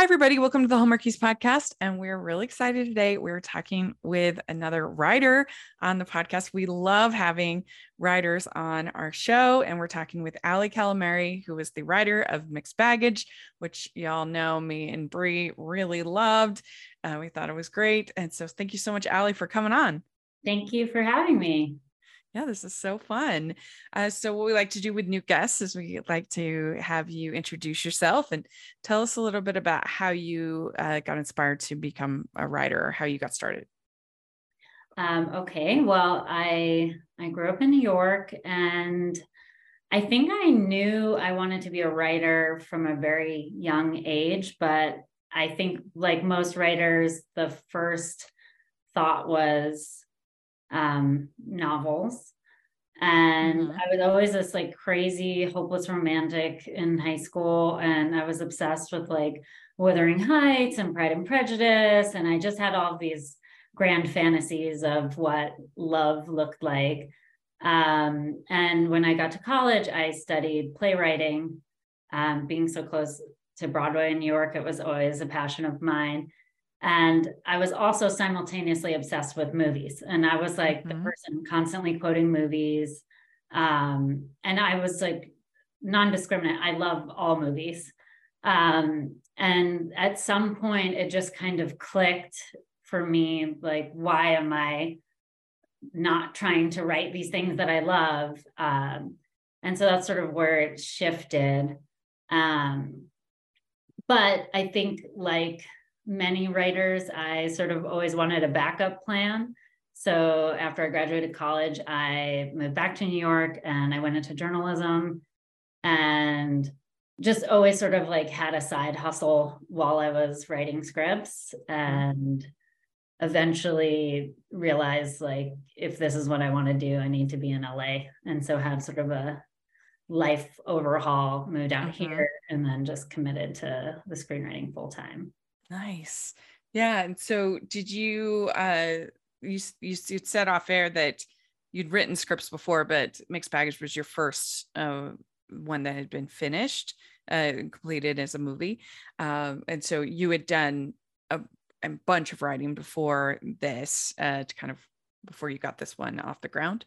Hi, everybody. Welcome to the Hallmarkies podcast. And we're really excited today. We're talking with another writer on the podcast. We love having writers on our show. And we're talking with Ali Calamari, who is the writer of Mixed Baggage, which y'all know me and Brie really loved. Uh, we thought it was great. And so thank you so much, Ali, for coming on. Thank you for having me. Yeah, this is so fun. Uh, so, what we like to do with new guests is we like to have you introduce yourself and tell us a little bit about how you uh, got inspired to become a writer or how you got started. Um, okay, well, I I grew up in New York, and I think I knew I wanted to be a writer from a very young age. But I think, like most writers, the first thought was um, novels. And mm-hmm. I was always this like crazy, hopeless romantic in high school. And I was obsessed with like Wuthering Heights and Pride and Prejudice. And I just had all these grand fantasies of what love looked like. Um, and when I got to college, I studied playwriting. Um, being so close to Broadway in New York, it was always a passion of mine. And I was also simultaneously obsessed with movies. And I was like mm-hmm. the person constantly quoting movies. Um, and I was like non discriminate. I love all movies. Um, and at some point, it just kind of clicked for me like, why am I not trying to write these things that I love? Um, and so that's sort of where it shifted. Um, but I think like many writers, I sort of always wanted a backup plan. So after I graduated college, I moved back to New York and I went into journalism and just always sort of like had a side hustle while I was writing scripts and eventually realized like if this is what I want to do, I need to be in LA. And so had sort of a life overhaul, moved out mm-hmm. here and then just committed to the screenwriting full time. Nice. Yeah. And so did you uh you you, you said off air that you'd written scripts before, but Mixed Baggage was your first uh one that had been finished, uh completed as a movie. Um and so you had done a, a bunch of writing before this uh to kind of before you got this one off the ground.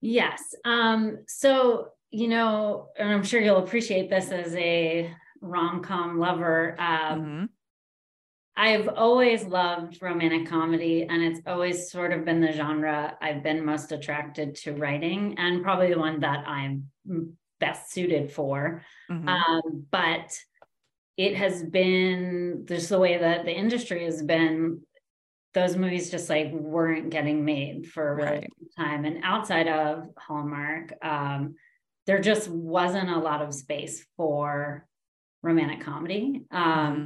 Yes. Um so you know, and I'm sure you'll appreciate this as a rom-com lover. Um, mm-hmm. I've always loved romantic comedy, and it's always sort of been the genre I've been most attracted to writing, and probably the one that I'm best suited for. Mm-hmm. Um, but it has been just the way that the industry has been. Those movies just like weren't getting made for a really right. long time, and outside of Hallmark, um, there just wasn't a lot of space for romantic comedy. Um, mm-hmm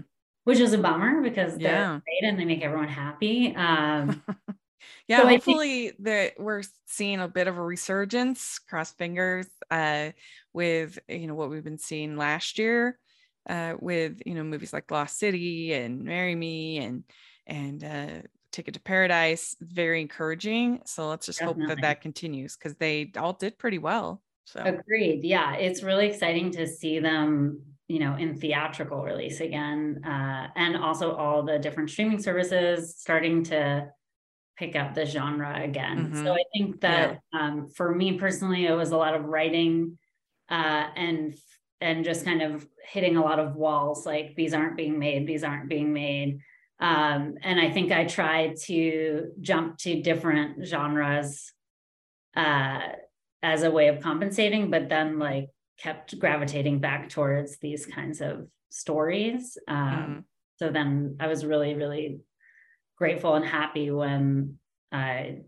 which is a bummer because they're yeah. great and they make everyone happy. Um, yeah, so hopefully think- that we're seeing a bit of a resurgence. Cross fingers uh, with you know what we've been seeing last year uh, with you know movies like Lost City and Marry Me and and uh, Ticket to Paradise. Very encouraging. So let's just Definitely. hope that that continues because they all did pretty well. So agreed. Yeah, it's really exciting to see them you know in theatrical release again uh, and also all the different streaming services starting to pick up the genre again mm-hmm. so i think that yeah. um, for me personally it was a lot of writing uh, and and just kind of hitting a lot of walls like these aren't being made these aren't being made um, and i think i tried to jump to different genres uh, as a way of compensating but then like kept gravitating back towards these kinds of stories. Um, mm-hmm. So then I was really, really grateful and happy when I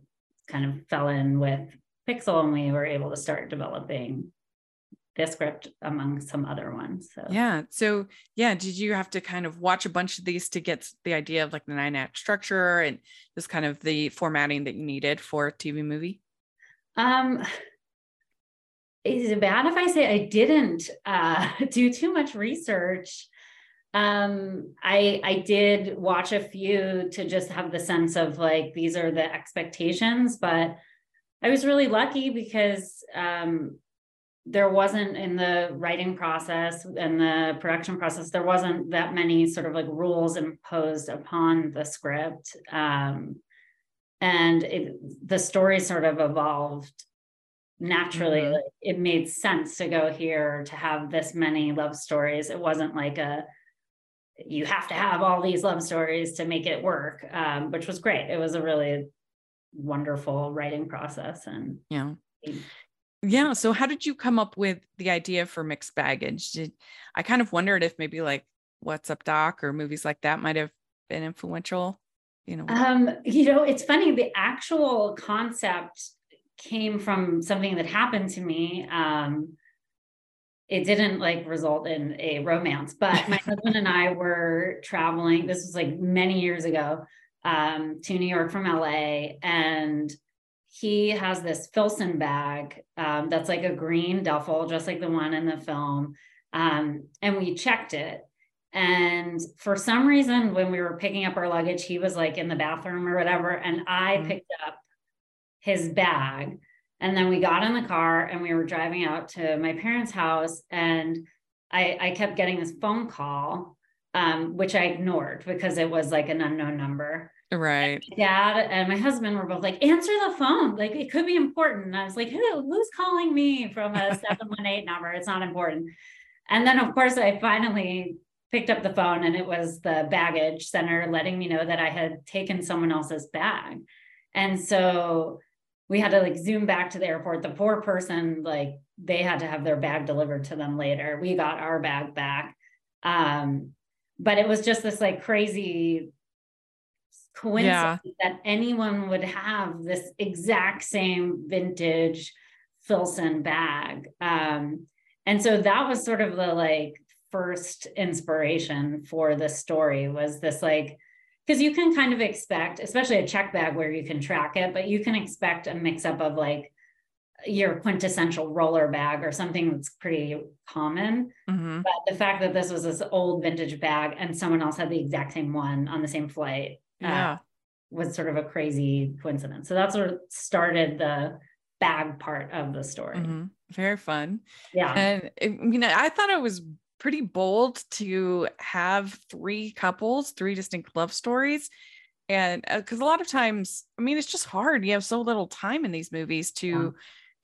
kind of fell in with Pixel and we were able to start developing this script among some other ones. So yeah. So yeah, did you have to kind of watch a bunch of these to get the idea of like the nine act structure and just kind of the formatting that you needed for a TV movie? Um, is it bad if I say I didn't uh, do too much research? Um, I I did watch a few to just have the sense of like these are the expectations, but I was really lucky because um, there wasn't in the writing process and the production process there wasn't that many sort of like rules imposed upon the script um, and it, the story sort of evolved naturally mm-hmm. like, it made sense to go here to have this many love stories it wasn't like a you have to have all these love stories to make it work um, which was great it was a really wonderful writing process and yeah yeah. So how did you come up with the idea for mixed baggage? Did I kind of wondered if maybe like What's Up Doc or movies like that might have been influential? You know, um, you know, it's funny, the actual concept came from something that happened to me. Um, it didn't like result in a romance, but my husband and I were traveling. This was like many years ago um, to New York from LA, and he has this Filson bag um, that's like a green duffel, just like the one in the film. Um, and we checked it. And for some reason, when we were picking up our luggage, he was like in the bathroom or whatever. And I mm-hmm. picked up his bag. And then we got in the car and we were driving out to my parents' house. And I, I kept getting this phone call, um, which I ignored because it was like an unknown number. Right. And dad and my husband were both like, answer the phone. Like it could be important. And I was like, who who's calling me from a 718 number? It's not important. And then of course I finally picked up the phone and it was the baggage center letting me know that I had taken someone else's bag. And so we had to like zoom back to the airport. The poor person, like they had to have their bag delivered to them later. We got our bag back. Um, but it was just this like crazy coincidence yeah. that anyone would have this exact same vintage Filson bag. Um, and so that was sort of the like first inspiration for the story was this like because you can kind of expect especially a check bag where you can track it but you can expect a mix up of like your quintessential roller bag or something that's pretty common mm-hmm. but the fact that this was this old vintage bag and someone else had the exact same one on the same flight yeah. Uh, was sort of a crazy coincidence. So that's what started the bag part of the story. Mm-hmm. Very fun. Yeah. And it, you know, I thought it was pretty bold to have three couples, three distinct love stories. And because uh, a lot of times, I mean, it's just hard. You have so little time in these movies to yeah.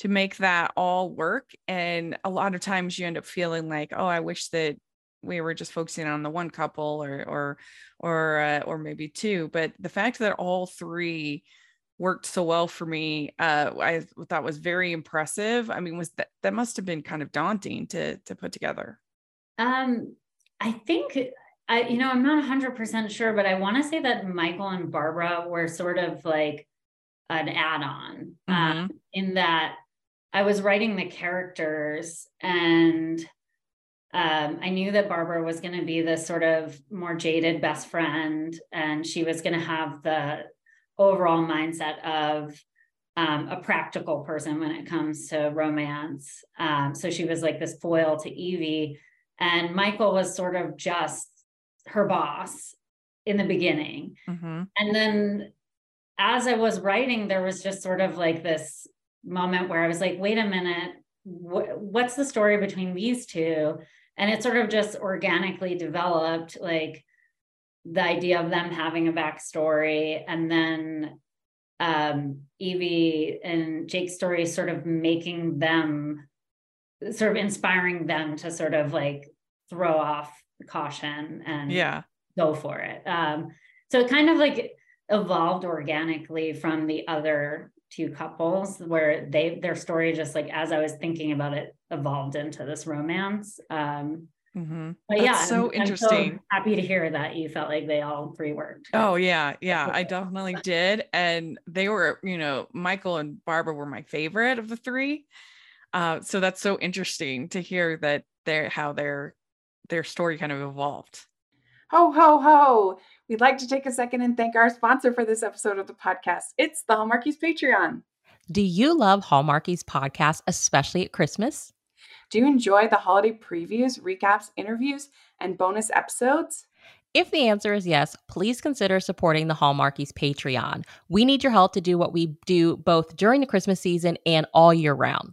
to make that all work. And a lot of times you end up feeling like, oh, I wish that we were just focusing on the one couple or or or uh, or maybe two but the fact that all three worked so well for me uh, i thought was very impressive i mean was that that must have been kind of daunting to to put together um i think i you know i'm not 100% sure but i want to say that michael and barbara were sort of like an add-on um, mm-hmm. um, in that i was writing the characters and um, I knew that Barbara was going to be the sort of more jaded best friend, and she was going to have the overall mindset of um, a practical person when it comes to romance. Um, so she was like this foil to Evie, and Michael was sort of just her boss in the beginning. Mm-hmm. And then as I was writing, there was just sort of like this moment where I was like, wait a minute, wh- what's the story between these two? and it sort of just organically developed like the idea of them having a backstory and then um, evie and jake's story sort of making them sort of inspiring them to sort of like throw off caution and yeah go for it um, so it kind of like evolved organically from the other two couples where they their story just like as I was thinking about it evolved into this romance. Um, mm-hmm. But That's yeah, so I'm, interesting. I'm so happy to hear that you felt like they all three worked. Oh yeah, yeah, I definitely did, and they were, you know, Michael and Barbara were my favorite of the three. Uh, so that's so interesting to hear that their how their their story kind of evolved. Ho ho ho! We'd like to take a second and thank our sponsor for this episode of the podcast. It's the Hallmarkies Patreon. Do you love Hallmarkies podcast, especially at Christmas? Do you enjoy the holiday previews, recaps, interviews, and bonus episodes? If the answer is yes, please consider supporting the Hallmarkies Patreon. We need your help to do what we do both during the Christmas season and all year round.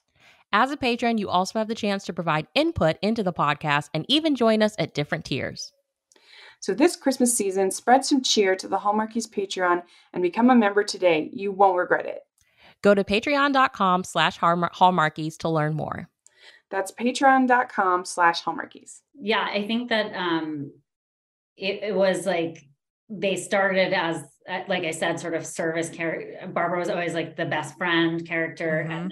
As a patron, you also have the chance to provide input into the podcast and even join us at different tiers. So this Christmas season, spread some cheer to the Hallmarkies Patreon and become a member today. You won't regret it. Go to patreon.com slash hallmarkies to learn more. That's patreon.com slash hallmarkies. Yeah, I think that um it, it was like they started as uh, like I said, sort of service character. Barbara was always like the best friend character, Mhm. and then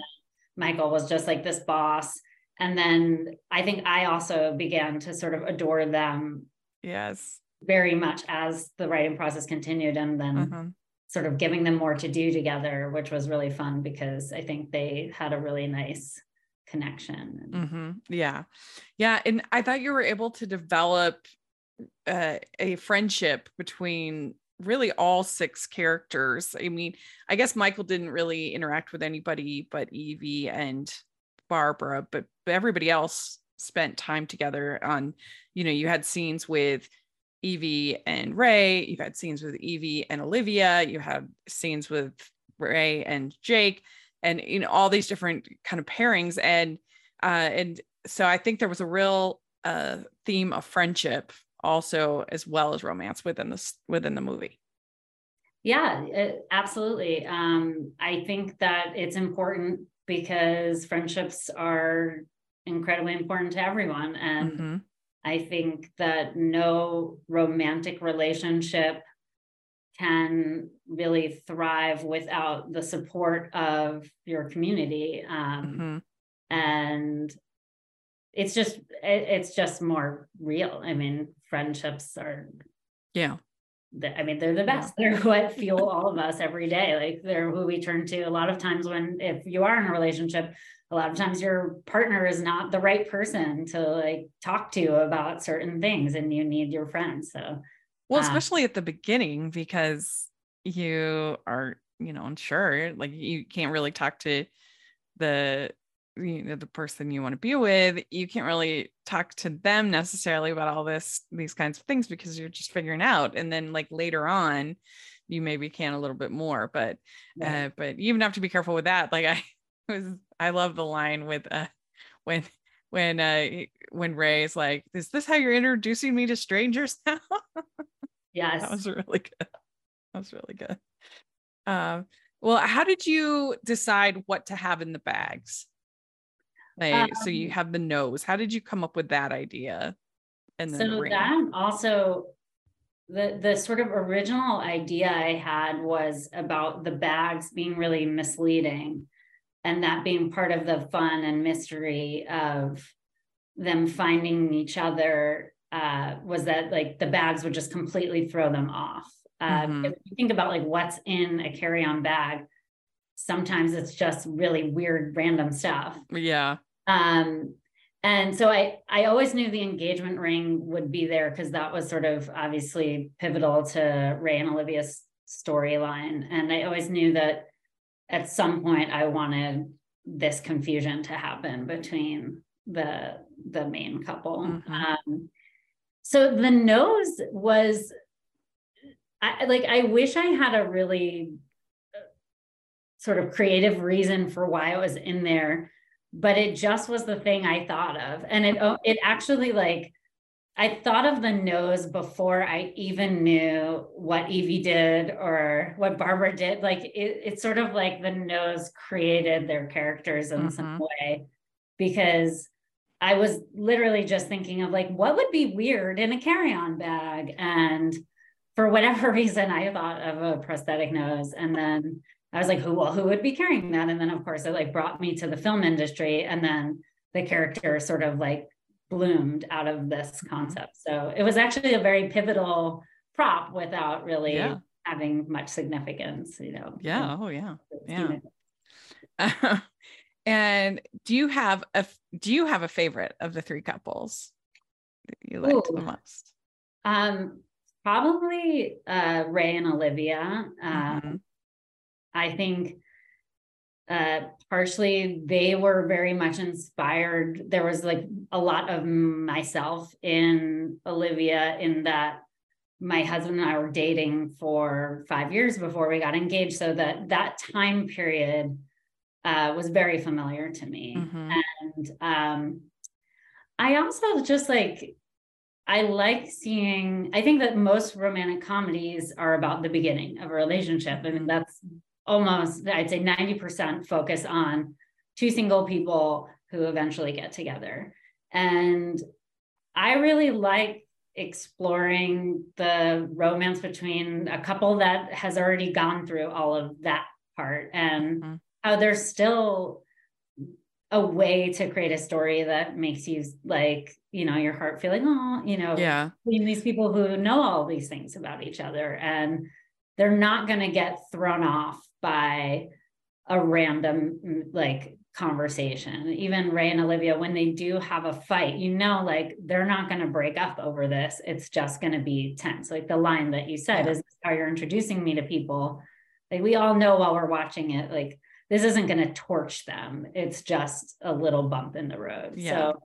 Michael was just like this boss. And then I think I also began to sort of adore them Yes. very much as the writing process continued, and then Mhm. sort of giving them more to do together, which was really fun because I think they had a really nice connection. hmm Yeah. Yeah. And I thought you were able to develop uh, a friendship between really all six characters. I mean, I guess Michael didn't really interact with anybody but Evie and Barbara, but, everybody else spent time together on, you know, you had scenes with Evie and Ray, you had scenes with Evie and Olivia, you have scenes with Ray and Jake, and you know, all these different kind of pairings. And uh, and so I think there was a real uh theme of friendship also as well as romance within this within the movie. Yeah, it, absolutely. Um, I think that it's important because friendships are incredibly important to everyone. And Mhm. I think that no romantic relationship can really thrive without the support of your community. Um, Mhm. and it's just it, it's just more real. I mean, friendships are Yeah. the- I mean, they're the best. They're what fuel all of us every day. Like they're who we turn to. A lot of times when if you are in a relationship, a lot of times your partner is not the right person to like talk to about certain things and you need your friends. So Well, Uh, especially at the beginning because you are, you know, unsure. Like you can't really talk to the you know the person you want to be with. You can't really talk to them necessarily about all this these kinds of things because you're just figuring out. And then like later on, you maybe can a little bit more. But yeah. uh, but you even have to be careful with that. Like I was, I love the line with uh, when when uh he- when Ray's like, "Is this how you're introducing me to strangers now?" yes. that was really good. That was really good. Um, well, how did you decide what to have in the bags? Like, so you Um, have the nose. How did you come up with that idea? And then so ring. that also the the sort of original idea I had was about the bags being really misleading and that being part of the fun and mystery of them finding each other uh, was that like the bags would just completely throw them off. Uh, Mhm. If you think about like what's in a carry-on bag, sometimes it's just really weird random stuff. yeah. Um, and so I I always knew the engagement ring would be there because that was sort of obviously pivotal to Ray and Olivia's storyline. And I always knew that at some point I wanted this confusion to happen between the the main couple. Mhm. Um, so the nose was I like I wish I had a really sort of creative reason for why it was in there but it just was the thing I thought of. And it oh, it actually like I thought of the nose before I even knew what Evie did or what Barbara did. Like it, it's sort of like the nose created their characters in some Mhm. way because I was literally just thinking of like what would be weird in a carry-on bag. And for whatever reason, I thought of a prosthetic nose. And then I was like, who well, who would be carrying that? And then of course it like brought me to the film industry. And then the character sort of like bloomed out of this concept. So it was actually a very pivotal prop without really Yeah. having much significance, you know. Yeah. Oh, yeah. Yeah. know, And do you have a do you have a favorite of the three couples that you liked Ooh. the most? Um, probably uh, Ray and Olivia. Um, Mhm. I think uh, partially they were very much inspired. There was like a lot of myself in Olivia, in that my husband and I were dating for five years before we got engaged. So that that time period uh, was very familiar to me. Mhm. And um, I also just like I like seeing, I think that most romantic comedies are about the beginning of a relationship. I mean, that's almost, I'd say 90% focus on two single people who eventually get together. And I really like exploring the romance between a couple that has already gone through all of that part and Mhm. how there's still a way to create a story that makes you like you know your heart feeling oh you know Yeah. between these people who know all these things about each other and they're not going to get thrown off by a random like conversation. Even ray and olivia when they do have a fight you know like they're not going to break up over this. It's just going to be tense. Like the line that you said Yeah. is how you're introducing me to people. Like we all know while we're watching it like this isn't going to torch them. It's just a little bump in the road. Yeah. so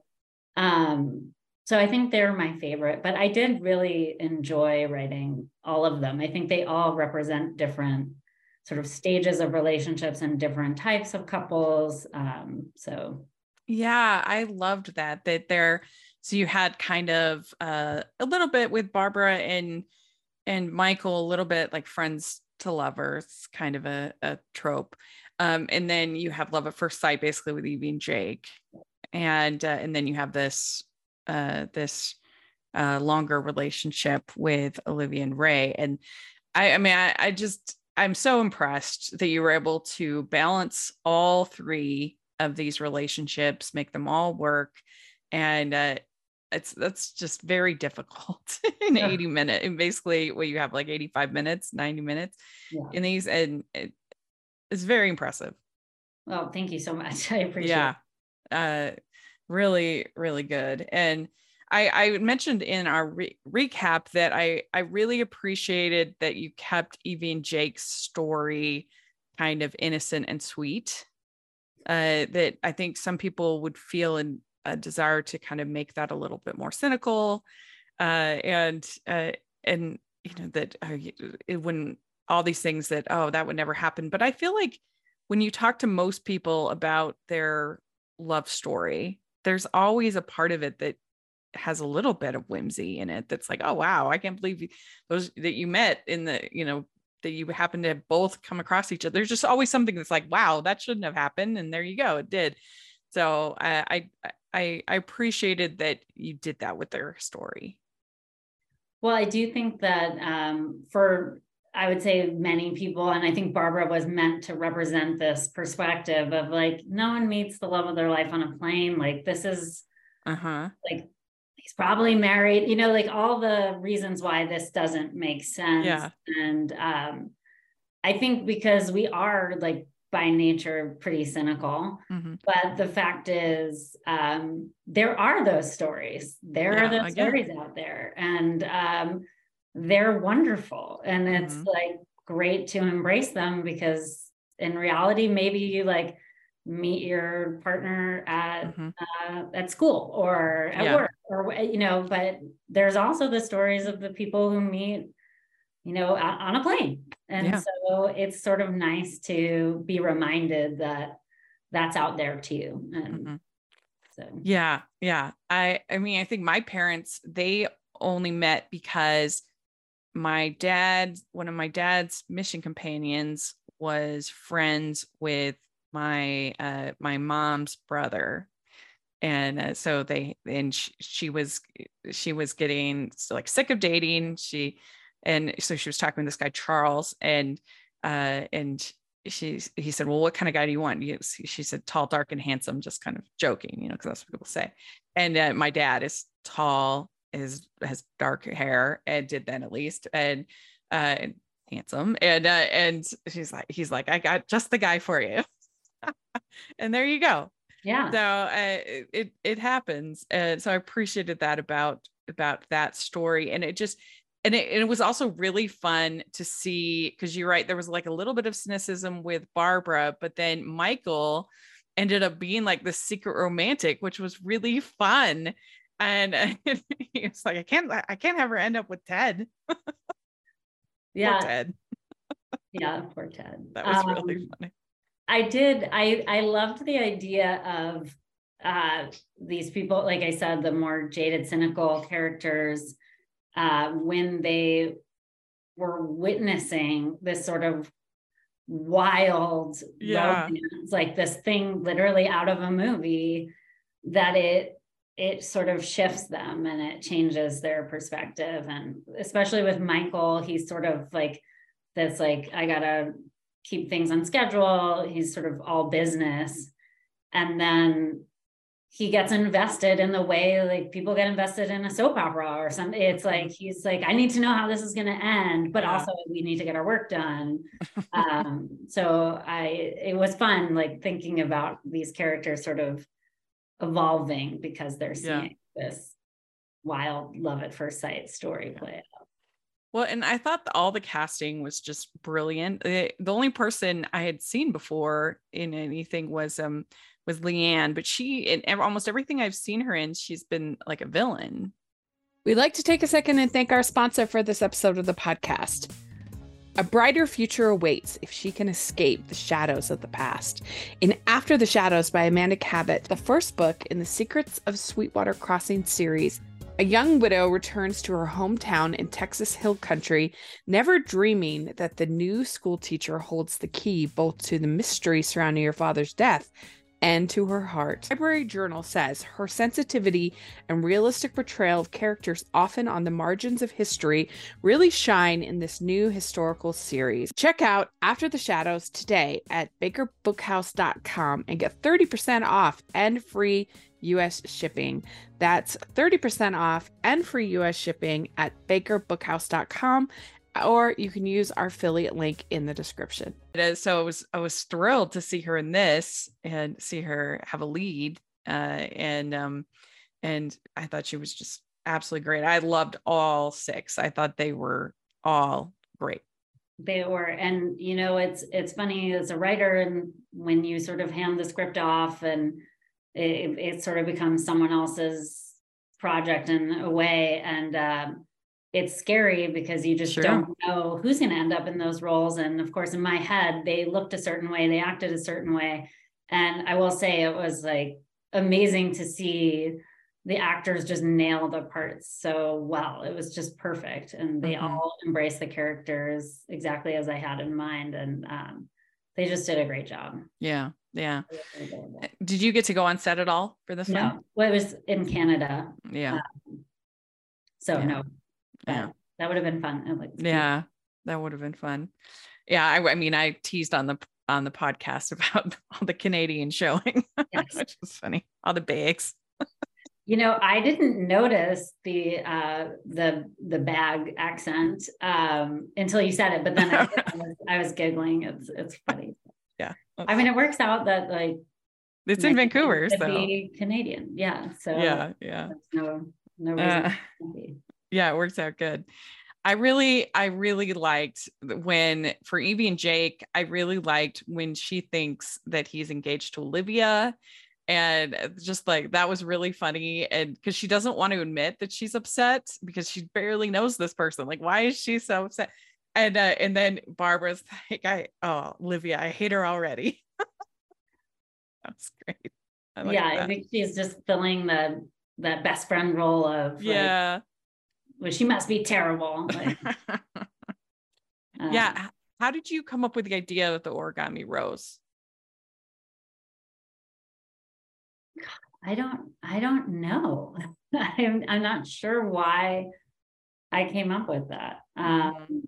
um so i think they're my favorite but i did really enjoy writing all of them. I think they all represent different sort of stages of relationships and different types of couples um so Yeah, I loved that. That there, so you had kind of uh, a little bit with Barbara and and Michael, a little bit like friends to lovers, kind of a, a trope. Um, and then you have love at first sight, basically with Evie and Jake, and uh, and then you have this uh, this uh, longer relationship with Olivia and Ray. And I, I mean, I, I just I'm so impressed that you were able to balance all three of these relationships, make them all work, and uh, it's that's just very difficult in Yeah. 80 minutes. And basically, well, you have like 85 minutes, 90 minutes yeah in these, and it, it's very impressive. well thank you so much i appreciate yeah, it uh, really, really good. And I, I mentioned in our re- recap that I, I really appreciated that you kept Evie and Jake's story kind of innocent and sweet. Uh, that I think some people would feel in a desire to kind of make that a little bit more cynical, uh, and uh, and you know that uh, it wouldn't all these things that oh that would never happen. But I feel like when you talk to most people about their love story, there's always a part of it that has a little bit of whimsy in it that's like oh wow i can't believe you, those that you met in the you know that you happen to both come across each other there's just always something that's like wow that shouldn't have happened and there you go it did so i i i, I appreciated that you did that with their story Well, I do think that um, for, I would say many people, and I think Barbara was meant to represent this perspective of like, no one meets the love of their life on a plane. Like, this is uh-huh like, he's probably married, you know, like all the reasons why this doesn't make sense. Yeah. And um, I think because we are like by nature pretty cynical. Mhm. But the fact is, um, there are those stories. There Yeah, are those I get it. stories out there, and um, they're wonderful. And it's Mhm. like great to embrace them because in reality, maybe you like meet your partner at Mhm. uh, at school or at Yeah. work or you know. But there's also the stories of the people who meet you know, on a plane. And Yeah. so it's sort of nice to be reminded that that's out there too. And Mhm. so, Yeah, yeah. I I mean, I think my parents they only met because my dad, one of my dad's mission companions was friends with my uh my mom's brother. And uh, so they and she, she was she was getting like sick of dating. She and so she was talking with this guy Charles and uh and she he said, "Well, what kind of guy do you want?" You- She said, "Tall, dark, and handsome." Just kind of joking, you know, because that's what people say. And uh, my dad is tall, is has dark hair, and did then at least, and uh, and handsome. And uh, and she's like, he's like, "I got just the guy for you." and there you go. Yeah. So uh, it it happens, and so I appreciated that about about that story, and it just and it, it was also really fun to see because you're right, there was like a little bit of cynicism with Barbara, but then Michael ended up being like the secret romantic, which was really fun. And it's like I can't I can't have her end up with Ted. yeah. Ted. yeah, poor Ted. That was um, really funny. I did. I I loved the idea of uh these people, like I said, the more jaded, cynical characters, uh, when they were witnessing this sort of wild yeah. romance, like this thing literally out of a movie, that it it sort of shifts them and it changes their perspective. And especially with Michael, he's sort of like this like I gotta keep things on schedule. He's sort of all business. And then he gets invested in the way like people get invested in a soap opera or something. It's like he's like, I need to know how this is going to end, but also we need to get our work done. um, so I, it was fun, like thinking about these characters sort of evolving because they're seeing yeah. this wild love at first sight story play out. Well, and I thought all the casting was just brilliant. The, the only person I had seen before in anything was um was Leanne, but she in almost everything I've seen her in, she's been like a villain. We'd like to take a second and thank our sponsor for this episode of the podcast. A brighter future awaits if she can escape the shadows of the past. In After the Shadows by Amanda Cabot, the first book in the Secrets of Sweetwater Crossing series, a young widow returns to her hometown in Texas Hill Country, never dreaming that the new schoolteacher holds the key both to the mystery surrounding her father's death and to her heart. Library Journal says her sensitivity and realistic portrayal of characters often on the margins of history really shine in this new historical series. Check out After the Shadows today at bakerbookhouse.com and get 30% off and free US shipping. That's 30% off and free US shipping at bakerbookhouse.com or you can use our affiliate link in the description. It is so I was I was thrilled to see her in this and see her have a lead. Uh, and um and I thought she was just absolutely great. I loved all six. I thought they were all great. They were, and you know, it's it's funny as a writer, and when you sort of hand the script off, and it, it sort of becomes someone else's project in a way, and um, it's scary because you just sure. don't know who's going to end up in those roles. And of course, in my head, they looked a certain way, they acted a certain way. And I will say it was like amazing to see the actors just nail the parts so well. It was just perfect. And they mm-hmm. all embraced the characters exactly as I had in mind. And um, they just did a great job. Yeah. Yeah. Did you get to go on set at all for this no. one? Well, it was in Canada. Yeah. Um, so yeah. no, yeah that would have been fun like yeah that would have been fun yeah I, I, mean i teased on the on the podcast about all the canadian showing yes. which was funny all the bags you know i didn't notice the uh the the bag accent um until you said it but then I, I, was, I was giggling it's it's funny yeah i mean it works out that like it's in Vancouver, so Canadian. Yeah. So yeah, yeah. No, no reason. Uh, yeah, it works out good. I really, I really liked when for Evie and Jake, I really liked when she thinks that he's engaged to Olivia. And uh, just like that was really funny. And because she doesn't want to admit that she's upset because she barely knows this person. Like, why is she so upset? And uh, and then Barbara's like, I oh Olivia, I hate her already. That's great. I yeah, that. I think she's just filling the that best friend role of yeah. Like, well, she must be terrible. yeah. Um, How did you come up with the idea of the origami rose? I don't I don't know. I'm I'm not sure why I came up with that. Um,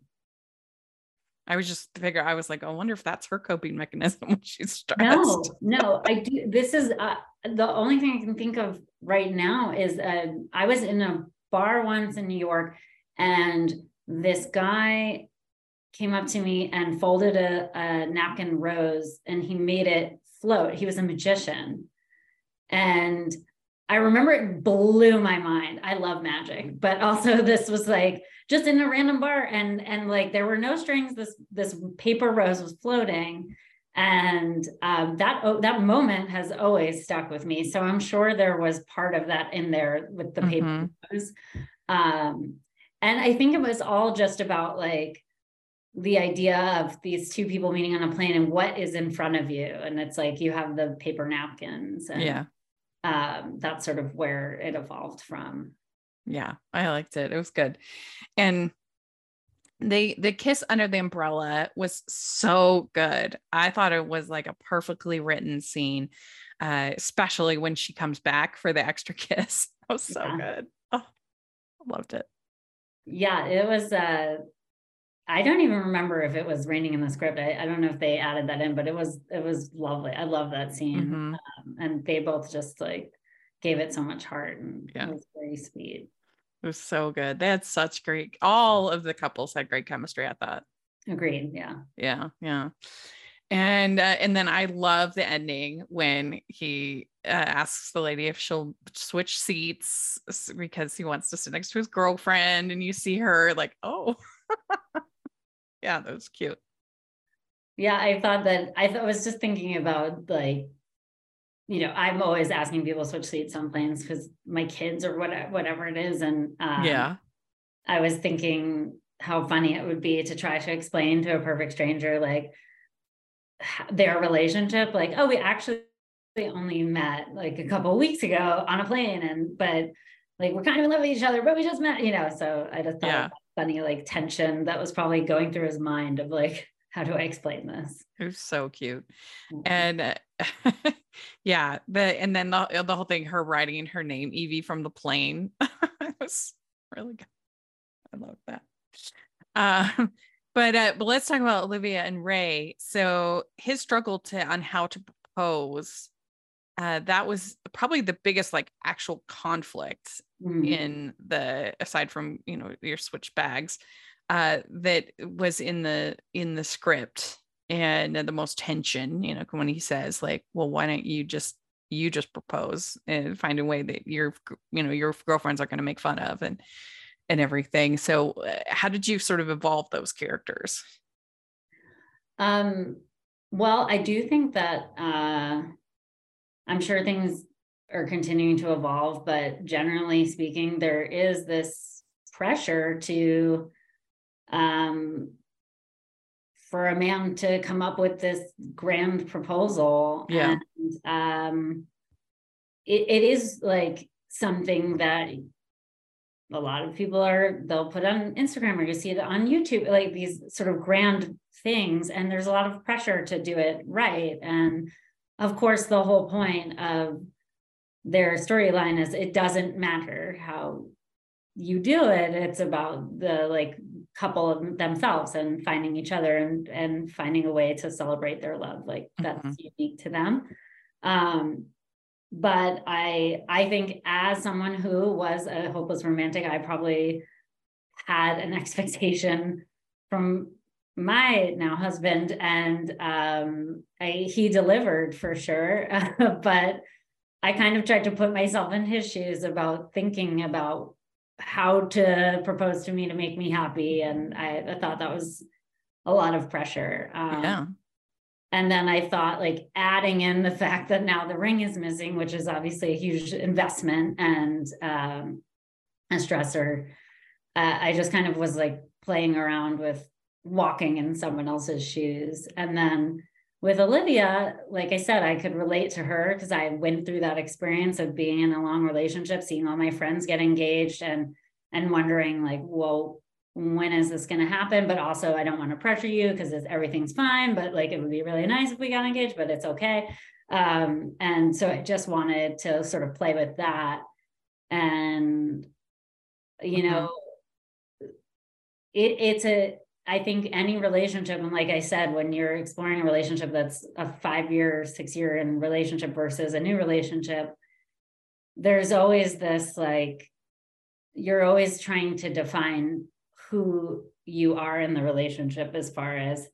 I was just figure I was like, I wonder if that's her coping mechanism when she's stressed. No, no, I do. This is uh, the only thing I can think of right now is uh, I was in a bar once in New York, and this guy came up to me and folded a, a napkin rose and he made it float. He was a magician. And I remember it blew my mind. I love magic, but also this was like just in a random bar and and like there were no strings. This this paper rose was floating, and um, that oh, that moment has always stuck with me. So I'm sure there was part of that in there with the paper mm-hmm. rose. Um, and I think it was all just about like the idea of these two people meeting on a plane and what is in front of you, and it's like you have the paper napkins. And, yeah um, that's sort of where it evolved from. Yeah, I liked it. It was good. And they the kiss under the umbrella was so good. I thought it was like a perfectly written scene, uh, especially when she comes back for the extra kiss. That was so yeah. good. Oh, I loved it. Yeah, it was uh I don't even remember if it was raining in the script. I, I don't know if they added that in, but it was it was lovely. I love that scene, mm-hmm. um, and they both just like gave it so much heart, and yeah. it was very sweet. It was so good. They had such great. All of the couples had great chemistry. I thought. Agreed. Yeah. Yeah. Yeah. And uh, and then I love the ending when he uh, asks the lady if she'll switch seats because he wants to sit next to his girlfriend, and you see her like, oh. yeah, that was cute. Yeah, I thought that I, th- I was just thinking about like, you know, I'm always asking people to switch seats on planes because my kids or whatever, whatever it is. And um, yeah, I was thinking how funny it would be to try to explain to a perfect stranger like their relationship. Like, oh, we actually only met like a couple weeks ago on a plane, and but like we're kind of in love with each other, but we just met, you know. So I just thought yeah funny like tension that was probably going through his mind of like how do I explain this? It was so cute. Mm-hmm. And uh, yeah, the and then the the whole thing, her writing her name, Evie from the plane. it was really good. I love that. Uh, but uh, but let's talk about Olivia and Ray. So his struggle to on how to propose uh, that was probably the biggest like actual conflict mm. in the aside from you know your switch bags uh, that was in the in the script and the most tension you know when he says like well why don't you just you just propose and find a way that your you know your girlfriends are going to make fun of and and everything so uh, how did you sort of evolve those characters um well i do think that uh I'm sure things are continuing to evolve, but generally speaking, there is this pressure to um, for a man to come up with this grand proposal. Yeah. And um, it, it is like something that a lot of people are they'll put on Instagram or you see it on YouTube, like these sort of grand things. And there's a lot of pressure to do it right. And of course, the whole point of their storyline is it doesn't matter how you do it. It's about the like couple of themselves and finding each other and and finding a way to celebrate their love. Like that's mm-hmm. unique to them. Um, but I I think as someone who was a hopeless romantic, I probably had an expectation from my now husband and um, I, he delivered for sure but i kind of tried to put myself in his shoes about thinking about how to propose to me to make me happy and i, I thought that was a lot of pressure um, yeah. and then i thought like adding in the fact that now the ring is missing which is obviously a huge investment and um, a stressor uh, i just kind of was like playing around with walking in someone else's shoes. And then with Olivia, like I said, I could relate to her because I went through that experience of being in a long relationship, seeing all my friends get engaged and and wondering like, well, when is this going to happen? But also, I don't want to pressure you because everything's fine. But like, it would be really nice if we got engaged, but it's okay. Um, and so I just wanted to sort of play with that. And you mm-hmm. know, it, it's a I think any relationship, and like I said, when you're exploring a relationship that's a five year, six year in relationship versus a new relationship, there's always this like, you're always trying to define who you are in the relationship as far as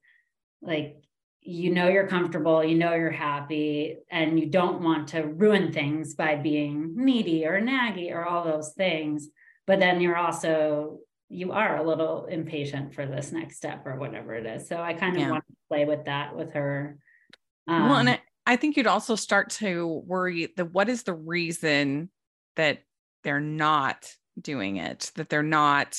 like you know you're comfortable, you know you're happy, and you don't want to ruin things by being needy or naggy or all those things. But then you're also you are a little impatient for this next step or whatever it is. So I kind of Yeah. want to play with that with her. well, and Um, I, I think you'd also start to worry that what is the reason that they're not doing it, that they're not,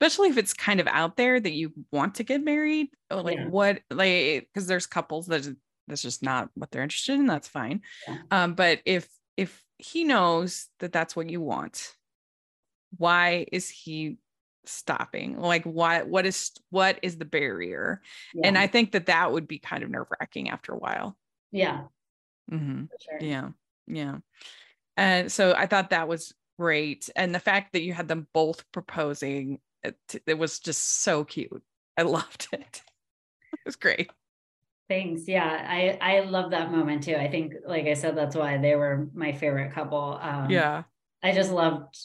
especially if it's kind of out there that you want to get married, or like Yeah. what, like, because there's couples that that's just not what they're interested in. That's fine. Yeah. Um, but if if he knows that that's what you want, why is he stopping? Like, what What is what is the barrier? And. I think that that would be kind of nerve wracking after a while. yeah, hmm sure. Yeah. Yeah. And so I thought that was great. And the fact that you had them both proposing, it, it was just so cute. I loved it. It was great. Thanks. Yeah, I I love that moment too. I think, like I said, that's why they were my favorite couple. Um, yeah. I just loved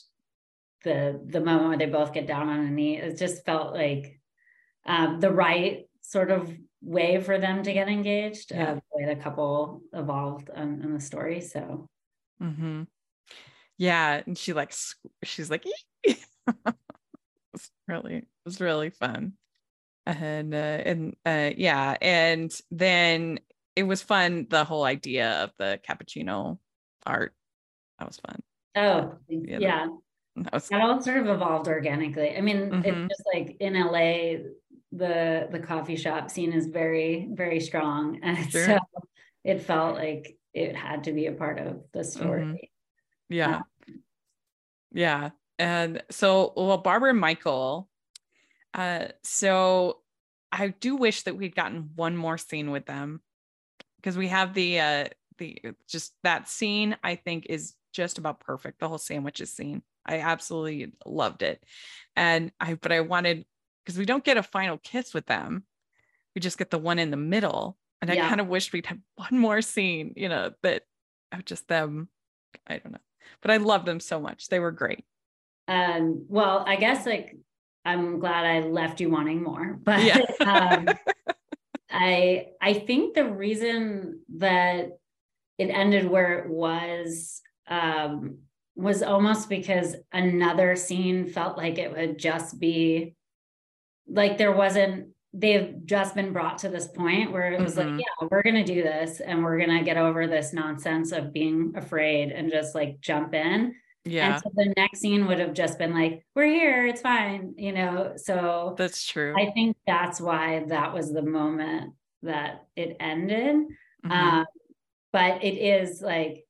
the the moment where they both get down on a knee. It just felt like um, the right sort of way for them to get engaged. Yeah. Uh, the way the couple evolved on, in the story. So hmm Yeah. And she like, she's like, it's really, it was really fun. And, uh, and, uh, yeah. And then it was fun. The whole idea of the cappuccino art. That was fun. oh Yeah, yeah, was, that all sort of evolved organically. I mean, Mhm. it's just like in LA, the the coffee shop scene is very very strong, and Sure. so it felt like it had to be a part of the story. Mm-hmm. Yeah. Yeah. And so, well, Barbara and Michael. Uh, so I do wish that we'd gotten one more scene with them because we have the uh the just that scene I think is just about perfect. The whole sandwiches scene. I absolutely loved it. And I but I wanted because we don't get a final kiss with them. We just get the one in the middle. And I kind of wished we'd have one more scene, you know, that just them. I don't know. But I love them so much. They were great. Um, well, I guess like I'm glad I left you wanting more, but Yeah. um, I I think the reason that it ended where it was um, was almost because another scene felt like it would just be like there wasn't they've just been brought to this point where it was Mhm. like yeah we're gonna do this and we're gonna get over this nonsense of being afraid and just like jump in Yeah, and so the next scene would have just been like, we're here, it's fine, you know. So that's true. I think that's why that was the moment that it ended. Mhm. Um, but it is like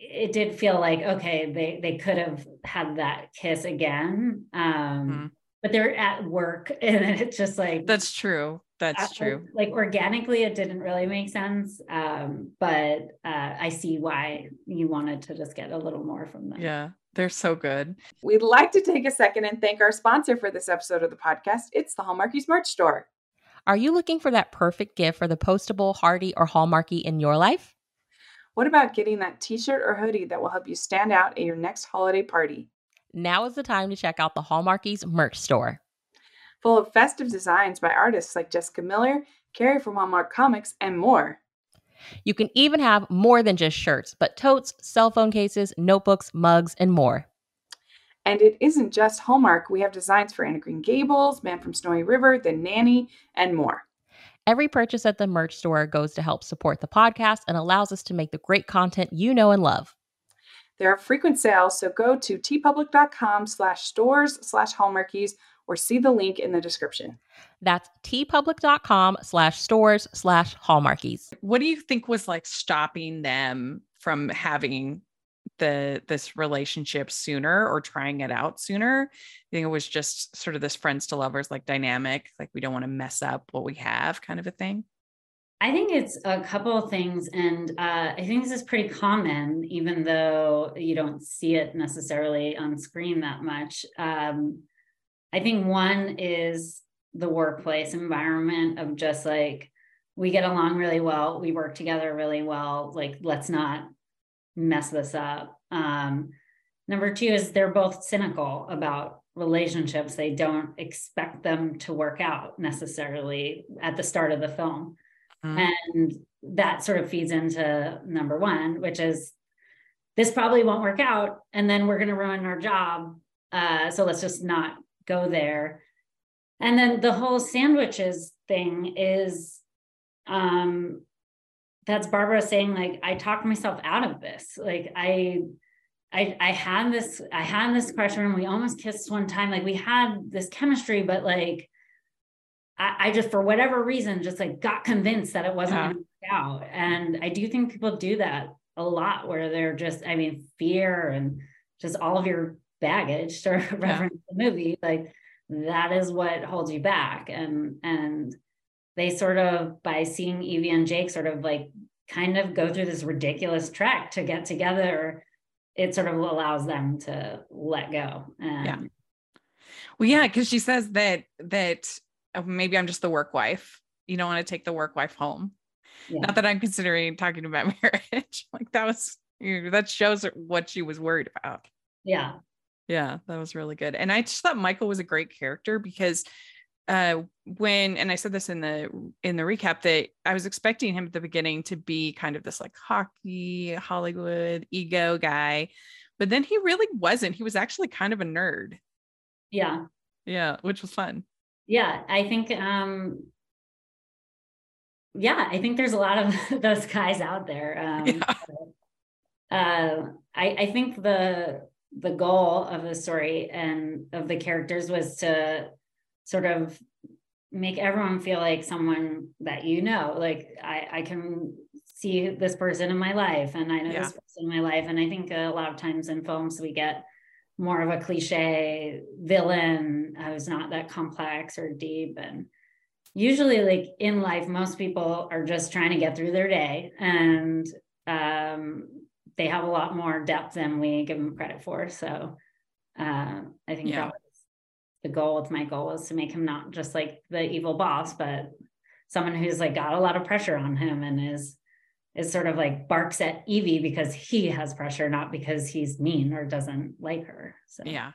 it did feel like okay, they they could have had that kiss again. Um, Mhm. but they're at work and it's just like that's true. That's uh, true. Like organically, it didn't really make sense. Um, but uh, I see why you wanted to just get a little more from them. Yeah, they're so good. We'd like to take a second and thank our sponsor for this episode of the podcast. It's the Hallmarkies merch store. Are you looking for that perfect gift for the postable, heartie, or hallmarky in your life? What about getting that t shirt or hoodie that will help you stand out at your next holiday party? Now is the time to check out the Hallmarkies merch store. Full of festive designs by artists like Jessica Miller, Carrie from Hallmark Comics, and more. You can even have more than just shirts, but totes, cell phone cases, notebooks, mugs, and more. And it isn't just Hallmark. We have designs for Anne of Green Gables, Man from Snowy River, The Nanny, and more. Every purchase at the merch store goes to help support the podcast and allows us to make the great content you know and love. There are frequent sales, so go to teepublic.com slash stores slash hallmarkies or see the link in the description. That's teepublic.com slash stores slash hallmarkies. What do you think was like stopping them from having the this relationship sooner or trying it out sooner? I think it was just sort of this friends to lovers like dynamic, like we don't want to mess up what we have kind of a thing? I think it's a couple of things, and uh, I think this is pretty common, even though you don't see it necessarily on screen that much. Um, I think one is the workplace environment of just like we get along really well, we work together really well. Like let's not mess this up. Um, number two is they're both cynical about relationships. They don't expect them to work out necessarily at the start of the film. Mm. And that sort of feeds into number one, which is this probably won't work out. And then we're going to ruin our job. Uh, so let's just not go there. And then the whole sandwiches thing is um, that's Barbara saying, like, I talked myself out of this. Like, I, I, I had this, I had this question and we almost kissed one time. Like, we had this chemistry, but like, I, I just, for whatever reason, just like got convinced that it wasn't yeah. going to work out. And I do think people do that a lot where they're just, I mean, fear and just all of your baggage to reference yeah. the movie, like that is what holds you back. And, and, they sort of by seeing Evie and Jake sort of like kind of go through this ridiculous trek to get together, it sort of allows them to let go. Yeah. Well, yeah, because she says that that oh, maybe I'm just the work wife. You don't want to take the work wife home. Yeah. Not that I'm considering talking about marriage. like that was that shows what she was worried about. Yeah. Yeah, that was really good. And I just thought Michael was a great character because uh, when and I said this in the in the recap that I was expecting him at the beginning to be kind of this like hockey Hollywood ego guy, but then he really wasn't. He was actually kind of a nerd. Yeah. Yeah, which was fun. Yeah, I think um yeah, I think there's a lot of those guys out there. Um yeah. uh I I think the the goal of the story and of the characters was to sort of make everyone feel like someone that you know like i i can see this person in my life and i know yeah. this person in my life and i think a lot of times in films we get more of a cliche villain who's not that complex or deep and usually like in life most people are just trying to get through their day and um, they have a lot more depth than we give them credit for so uh, i think yeah. The goal with Michael was to make him not just like the evil boss, but someone who's like got a lot of pressure on him and is is sort of like barks at Evie because he has pressure, not because he's mean or doesn't like her. So yeah.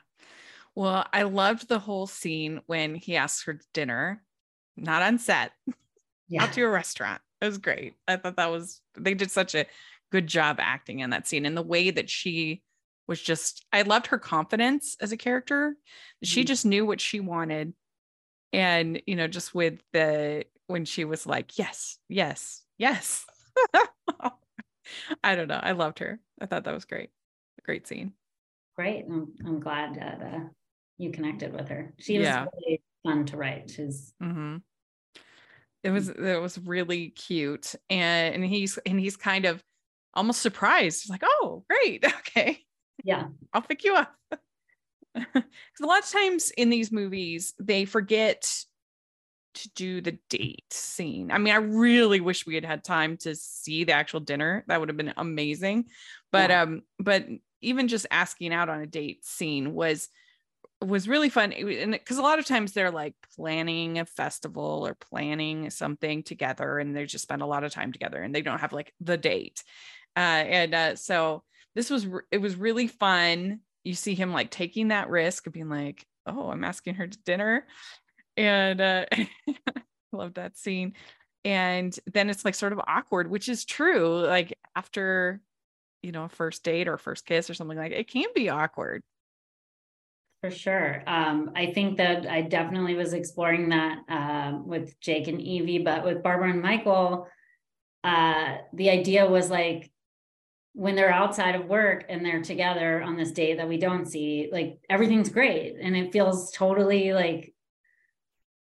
Well, I loved the whole scene when he asks her dinner, not on set, yeah. out to a restaurant. It was great. I thought that was they did such a good job acting in that scene and the way that she was just I loved her confidence as a character. Mm-hmm. She just knew what she wanted. And, you know, just with the when she was like, yes, yes, yes. I don't know. I loved her. I thought that was great. A great scene. Great. I'm, I'm glad that uh, you connected with her. She was yeah. really fun to write. She's mm-hmm. it was it was really cute. And and he's and he's kind of almost surprised. He's like, oh, great. Okay. Yeah. I'll pick you up. Because a lot of times in these movies, they forget to do the date scene. I mean, I really wish we had had time to see the actual dinner. That would have been amazing. But yeah. um, but even just asking out on a date scene was was really fun and because a lot of times they're like planning a festival or planning something together and they just spend a lot of time together and they don't have like the date uh, and uh, so this was it was really fun. You see him like taking that risk of being like oh i'm asking her to dinner. And uh I love that scene. And then it's like sort of awkward which is true like after you know a first date or first kiss or something like it can be awkward. For sure. Um, i think that i definitely was exploring that uh, with jake and evie but with barbara and michael uh, the idea was like when they're outside of work and they're together on this date that we don't see, like everything's great. And it feels totally like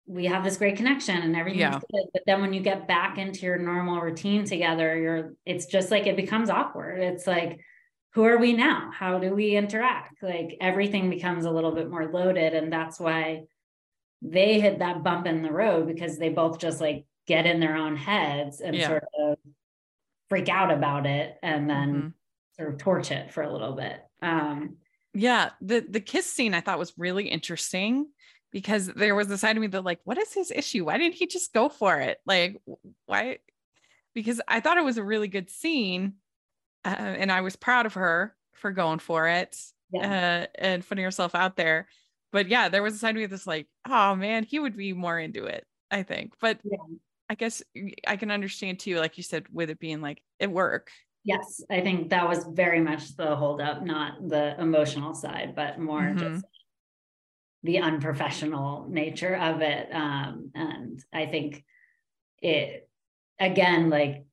we have this great connection and everything's yeah. good. But then when you get back into your normal routine together, you're it's just like it becomes awkward. It's like, who are we now? How do we interact? Like everything becomes a little bit more loaded. And that's why they hit that bump in the road because they both just like get in their own heads and yeah. sort of freak out about it and then mm-hmm. sort of torch it for a little bit. Um, yeah, the the kiss scene I thought was really interesting because there was a side of me that like, what is his issue? Why didn't he just go for it? Like, why? Because I thought it was a really good scene, uh, and I was proud of her for going for it. yeah. uh, and putting herself out there. But yeah, there was a side of me that's like, oh man, he would be more into it, I think. But yeah. I guess I can understand too, like you said, with it being like at work. Yes, I think that was very much the holdup, not the emotional side, but more mm-hmm. just the unprofessional nature of it. Um, and I think it, again, like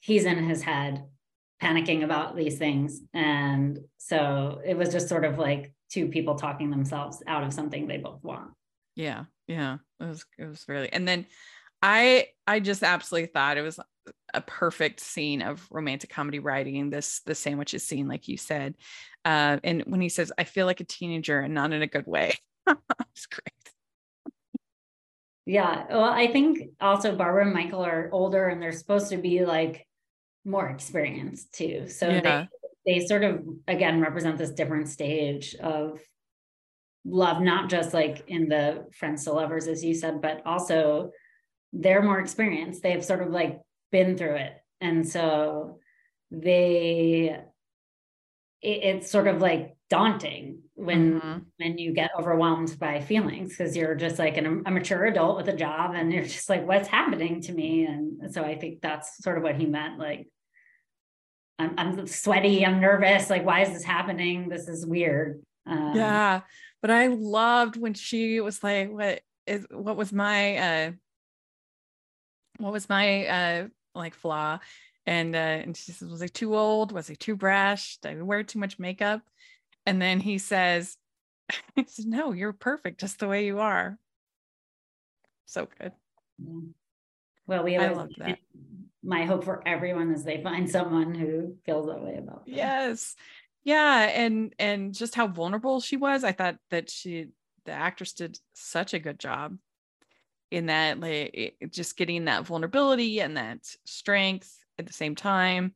he's in his head panicking about these things. And so it was just sort of like two people talking themselves out of something they both want. Yeah. Yeah. It was, it was really, and then I, I just absolutely thought it was a perfect scene of romantic comedy writing this the sandwiches scene like you said. Uh, and when he says i feel like a teenager and not in a good way. It's great. Yeah well i think also barbara and michael are older and they're supposed to be like more experienced too. So yeah. they they sort of again represent this different stage of love not just like in the friends to lovers as you said but also they're more experienced. They've sort of like been through it. And so they it, it's sort of like daunting when mm-hmm. when you get overwhelmed by feelings because you're just like an, a mature adult with a job and you're just like what's happening to me? And so i think that's sort of what he meant like i'm, I'm sweaty i'm nervous like why is this happening? This is weird. Um, yeah but i loved when she was like what is what was my uh what was my uh like flaw. And uh, and she says, was I too old? Was I too brash? Did I wear too much makeup? And then he says, he says, no, you're perfect just the way you are. So good. Well, we always, I love that. My hope for everyone is they find someone who feels that way about them. Yes. Yeah. And and just how vulnerable she was. I thought that she the actress did such a good job in that like just getting that vulnerability and that strength at the same time.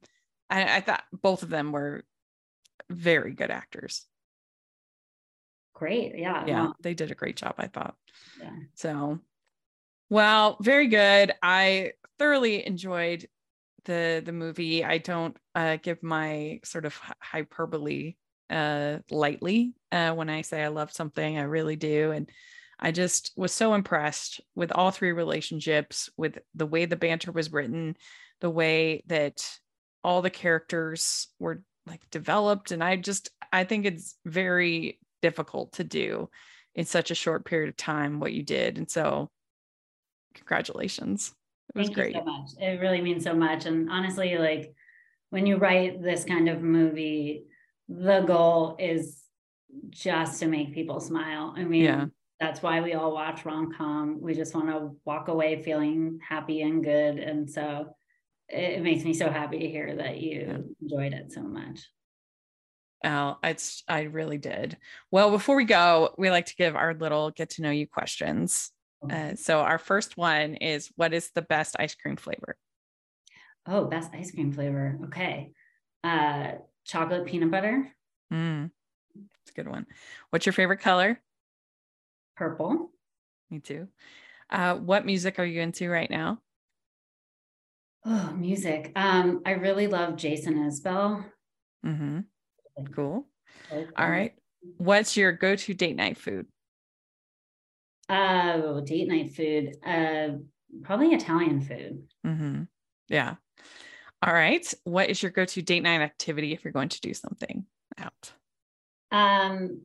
I, I thought both of them were very good actors. Great yeah yeah they did a great job i thought. Yeah. so well very good. I thoroughly enjoyed the the movie. I don't uh, give my sort of hyperbole uh lightly uh when i say i love something i really do and I just was so impressed with all three relationships, with the way the banter was written, the way that all the characters were like developed. And I just, I think it's very difficult to do in such a short period of time what you did. And so, congratulations. It was Thank great. so much. It really means so much. And honestly, like when you write this kind of movie, the goal is just to make people smile. I mean, yeah that's why we all watch rom com. We just want to walk away feeling happy and good. And so it, makes me so happy to hear that you enjoyed it so much. Oh, it's I really did. Well, before we go, we like to give our little get to know you questions. Uh, so our first one is what is the best ice cream flavor? Oh, best ice cream flavor. Okay. Uh chocolate peanut butter. Mm, it's a good one. What's your favorite color? Purple. Me too. Uh, what music are you into right now? Oh, music. Um, I really love Jason Isbell. Mm-hmm. Cool. All right. What's your go-to date night food? Uh, date night food. Uh, probably Italian food. Mm-hmm. Yeah. All right. What is your go-to date night activity if you're going to do something out? Um,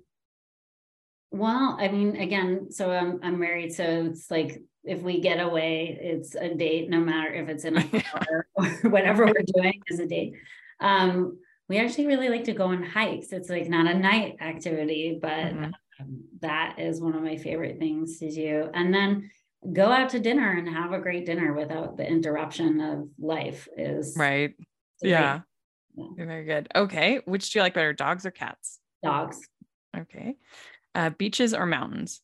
well, I mean, again, so I'm I'm married, so it's like if we get away, it's a date, no matter if it's in a car or whatever we're doing is a date. Um, we actually really like to go on hikes. It's like not a night activity, but mm-hmm. um, that is one of my favorite things to do. And then go out to dinner and have a great dinner without the interruption of life is right. Yeah. Yeah. Very good. Okay. Which do you like better, dogs or cats? Dogs. Okay. Uh, beaches or mountains?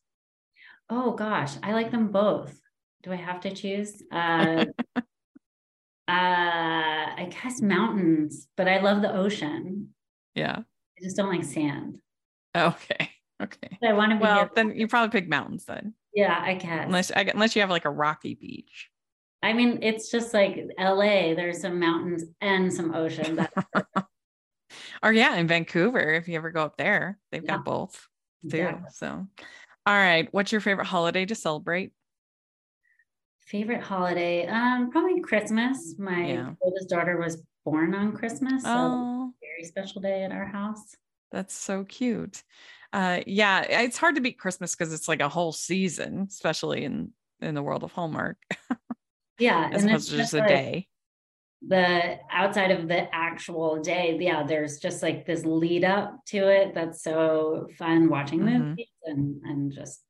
Oh gosh, I like them both. Do I have to choose? Uh, uh, I guess mountains, but I love the ocean. Yeah. I just don't like sand. Okay. Okay. I want to Well, here. then you probably pick mountains then. Yeah, I can. Unless unless you have like a rocky beach. I mean, it's just like LA. There's some mountains and some ocean. Or yeah, in Vancouver, if you ever go up there, they've Yeah. got both too. Exactly. So, all right. What's your favorite holiday to celebrate? Favorite holiday? Um, probably Christmas. My Yeah. oldest daughter was born on Christmas, so Oh, very special day at our house. that's so cute. Uh, yeah, it's hard to beat Christmas because it's like a whole season, especially in in the world of Hallmark, Yeah, as and opposed to just just a like day. The outside of the actual day. Yeah, there's just like this lead up to it that's so fun watching Mhm. movies and and just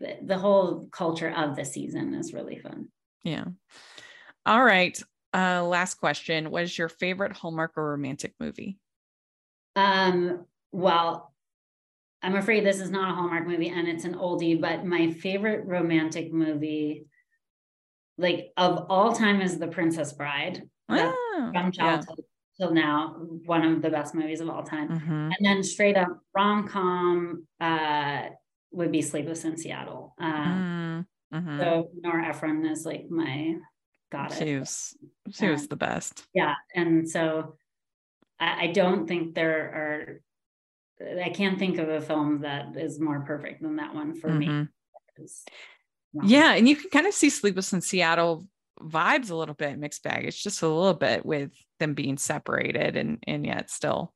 the, the whole culture of the season is really fun. Yeah. All right. Uh, last question. What is your favorite Hallmark or romantic movie? Um, well, I'm afraid this is not a Hallmark movie and it's an oldie, but my favorite romantic movie, like of all time, is The Princess Bride. That's Ah, from yeah. childhood till now, one of the best movies of all time. Mhm. And then straight up rom com uh, would be Sleepless in Seattle. Uh, Mm, mhm. So Nora Ephron is like my goddess. She was she was Um, the best. Yeah, and so I, I don't think there are. I can't think of a film that is more perfect than that one for me. Yeah, and you can kind of see Sleepless in Seattle vibes a little bit mixed baggage, just a little bit with them being separated and and yet still,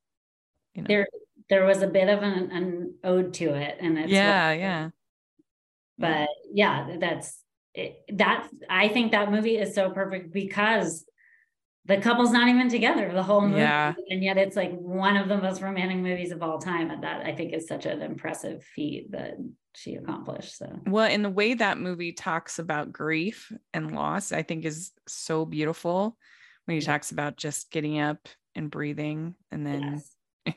you know. there there was a bit of an, an ode to it, and it's yeah, yeah. but yeah that's it, that i think that movie is so perfect because the couple's not even together the whole movie Yeah. and yet it's like one of the most romantic movies of all time and that i think is such an impressive feat that she accomplished so Well, and the way that movie talks about grief and loss, I think is so beautiful when he Yeah. talks about just getting up and breathing and then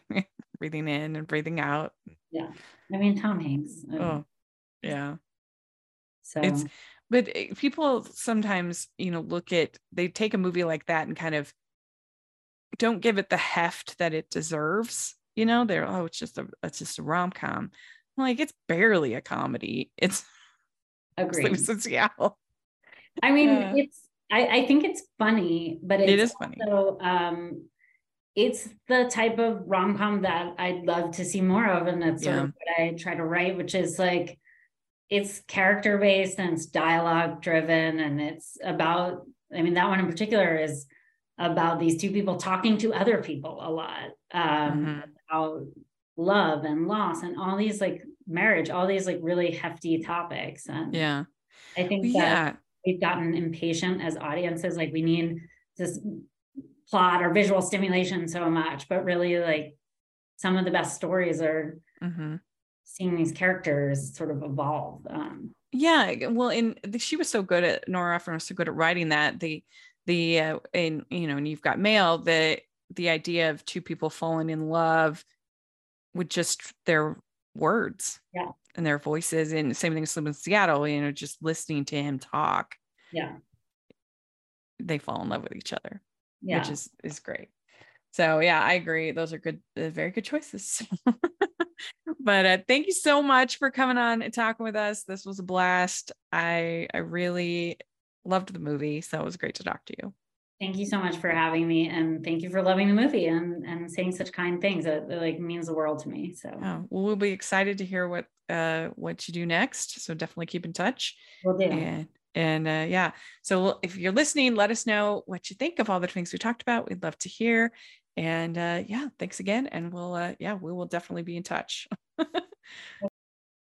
yes. breathing in and breathing out. yeah i mean tom hanks uh, Oh, yeah. so it's- But eh, people sometimes, you know, look at they take a movie like that and kind of don't give it the heft that it deserves. You know, they're oh, it's just a it's just a rom com. Like it's barely a comedy. It's agreed Seattle. i mean Yeah. it's I, I think it's funny but it's It is funny. So um it's the type of rom-com that I'd love to see more of. And that's sort of what I try to write, which is like it's character based and it's dialogue driven and it's about I mean that one in particular is about these two people talking to other people a lot. Um Mhm. about love and loss and all these like marriage, all these like really hefty topics. And Yeah. I think that Yeah. we've gotten impatient as audiences like we need this plot or visual stimulation so much but really like some of the best stories are hmm seeing these characters sort of evolve um Yeah, well, and the- she was so good at Nora Ephron was so good at writing that the the uh, and you know, and you've got mail the the idea of two people falling in love with just their words, Yeah. and their voices, and same thing as in Seattle. You know, just listening to him talk, yeah they fall in love with each other, yeah which is is great. So yeah, I agree. Those are good, uh, very good choices. but uh, thank you so much for coming on and talking with us. This was a blast. I I really loved the movie, so it was great to talk to you. Thank you so much for having me and thank you for loving the movie and and saying such kind things it, it, like means the world to me so Oh, well, we'll be excited to hear what uh what you do next. So definitely keep in touch. we'll do And and uh, yeah, so if you're listening, let us know what you think of all the things we talked about. We'd love to hear. And uh, yeah, thanks again. And we'll uh, yeah, we will definitely be in touch.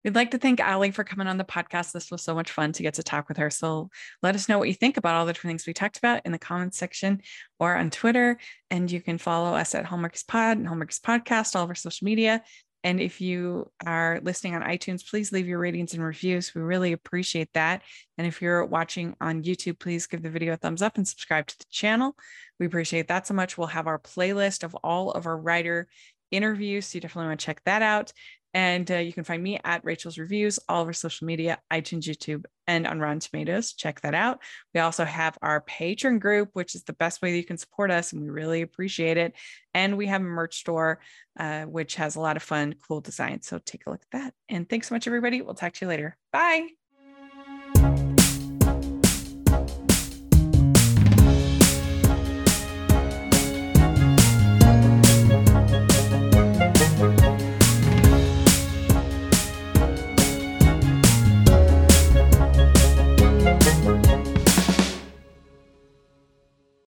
We'd like to thank Ali for coming on the podcast. This was so much fun to get to talk with her. So let us know what you think about all the different things we talked about in the comments section or on Twitter. And you can follow us at Hallmarkies Pod and Hallmarkies Podcast, all of our social media. And if you are listening on iTunes, please leave your ratings and reviews. We really appreciate that. And if you're watching on YouTube, please give the video a thumbs up and subscribe to the channel. We appreciate that so much. We'll have our playlist of all of our writer interviews. So you definitely want to check that out. And uh, you can find me at Rachel's Reviews, all over social media, iTunes, YouTube, and on Rotten Tomatoes. Check that out. We also have our Patreon group, which is the best way that you can support us, and we really appreciate it. And we have a merch store, uh, which has a lot of fun, cool designs. So take a look at that. And thanks so much, everybody. We'll talk to you later. Bye.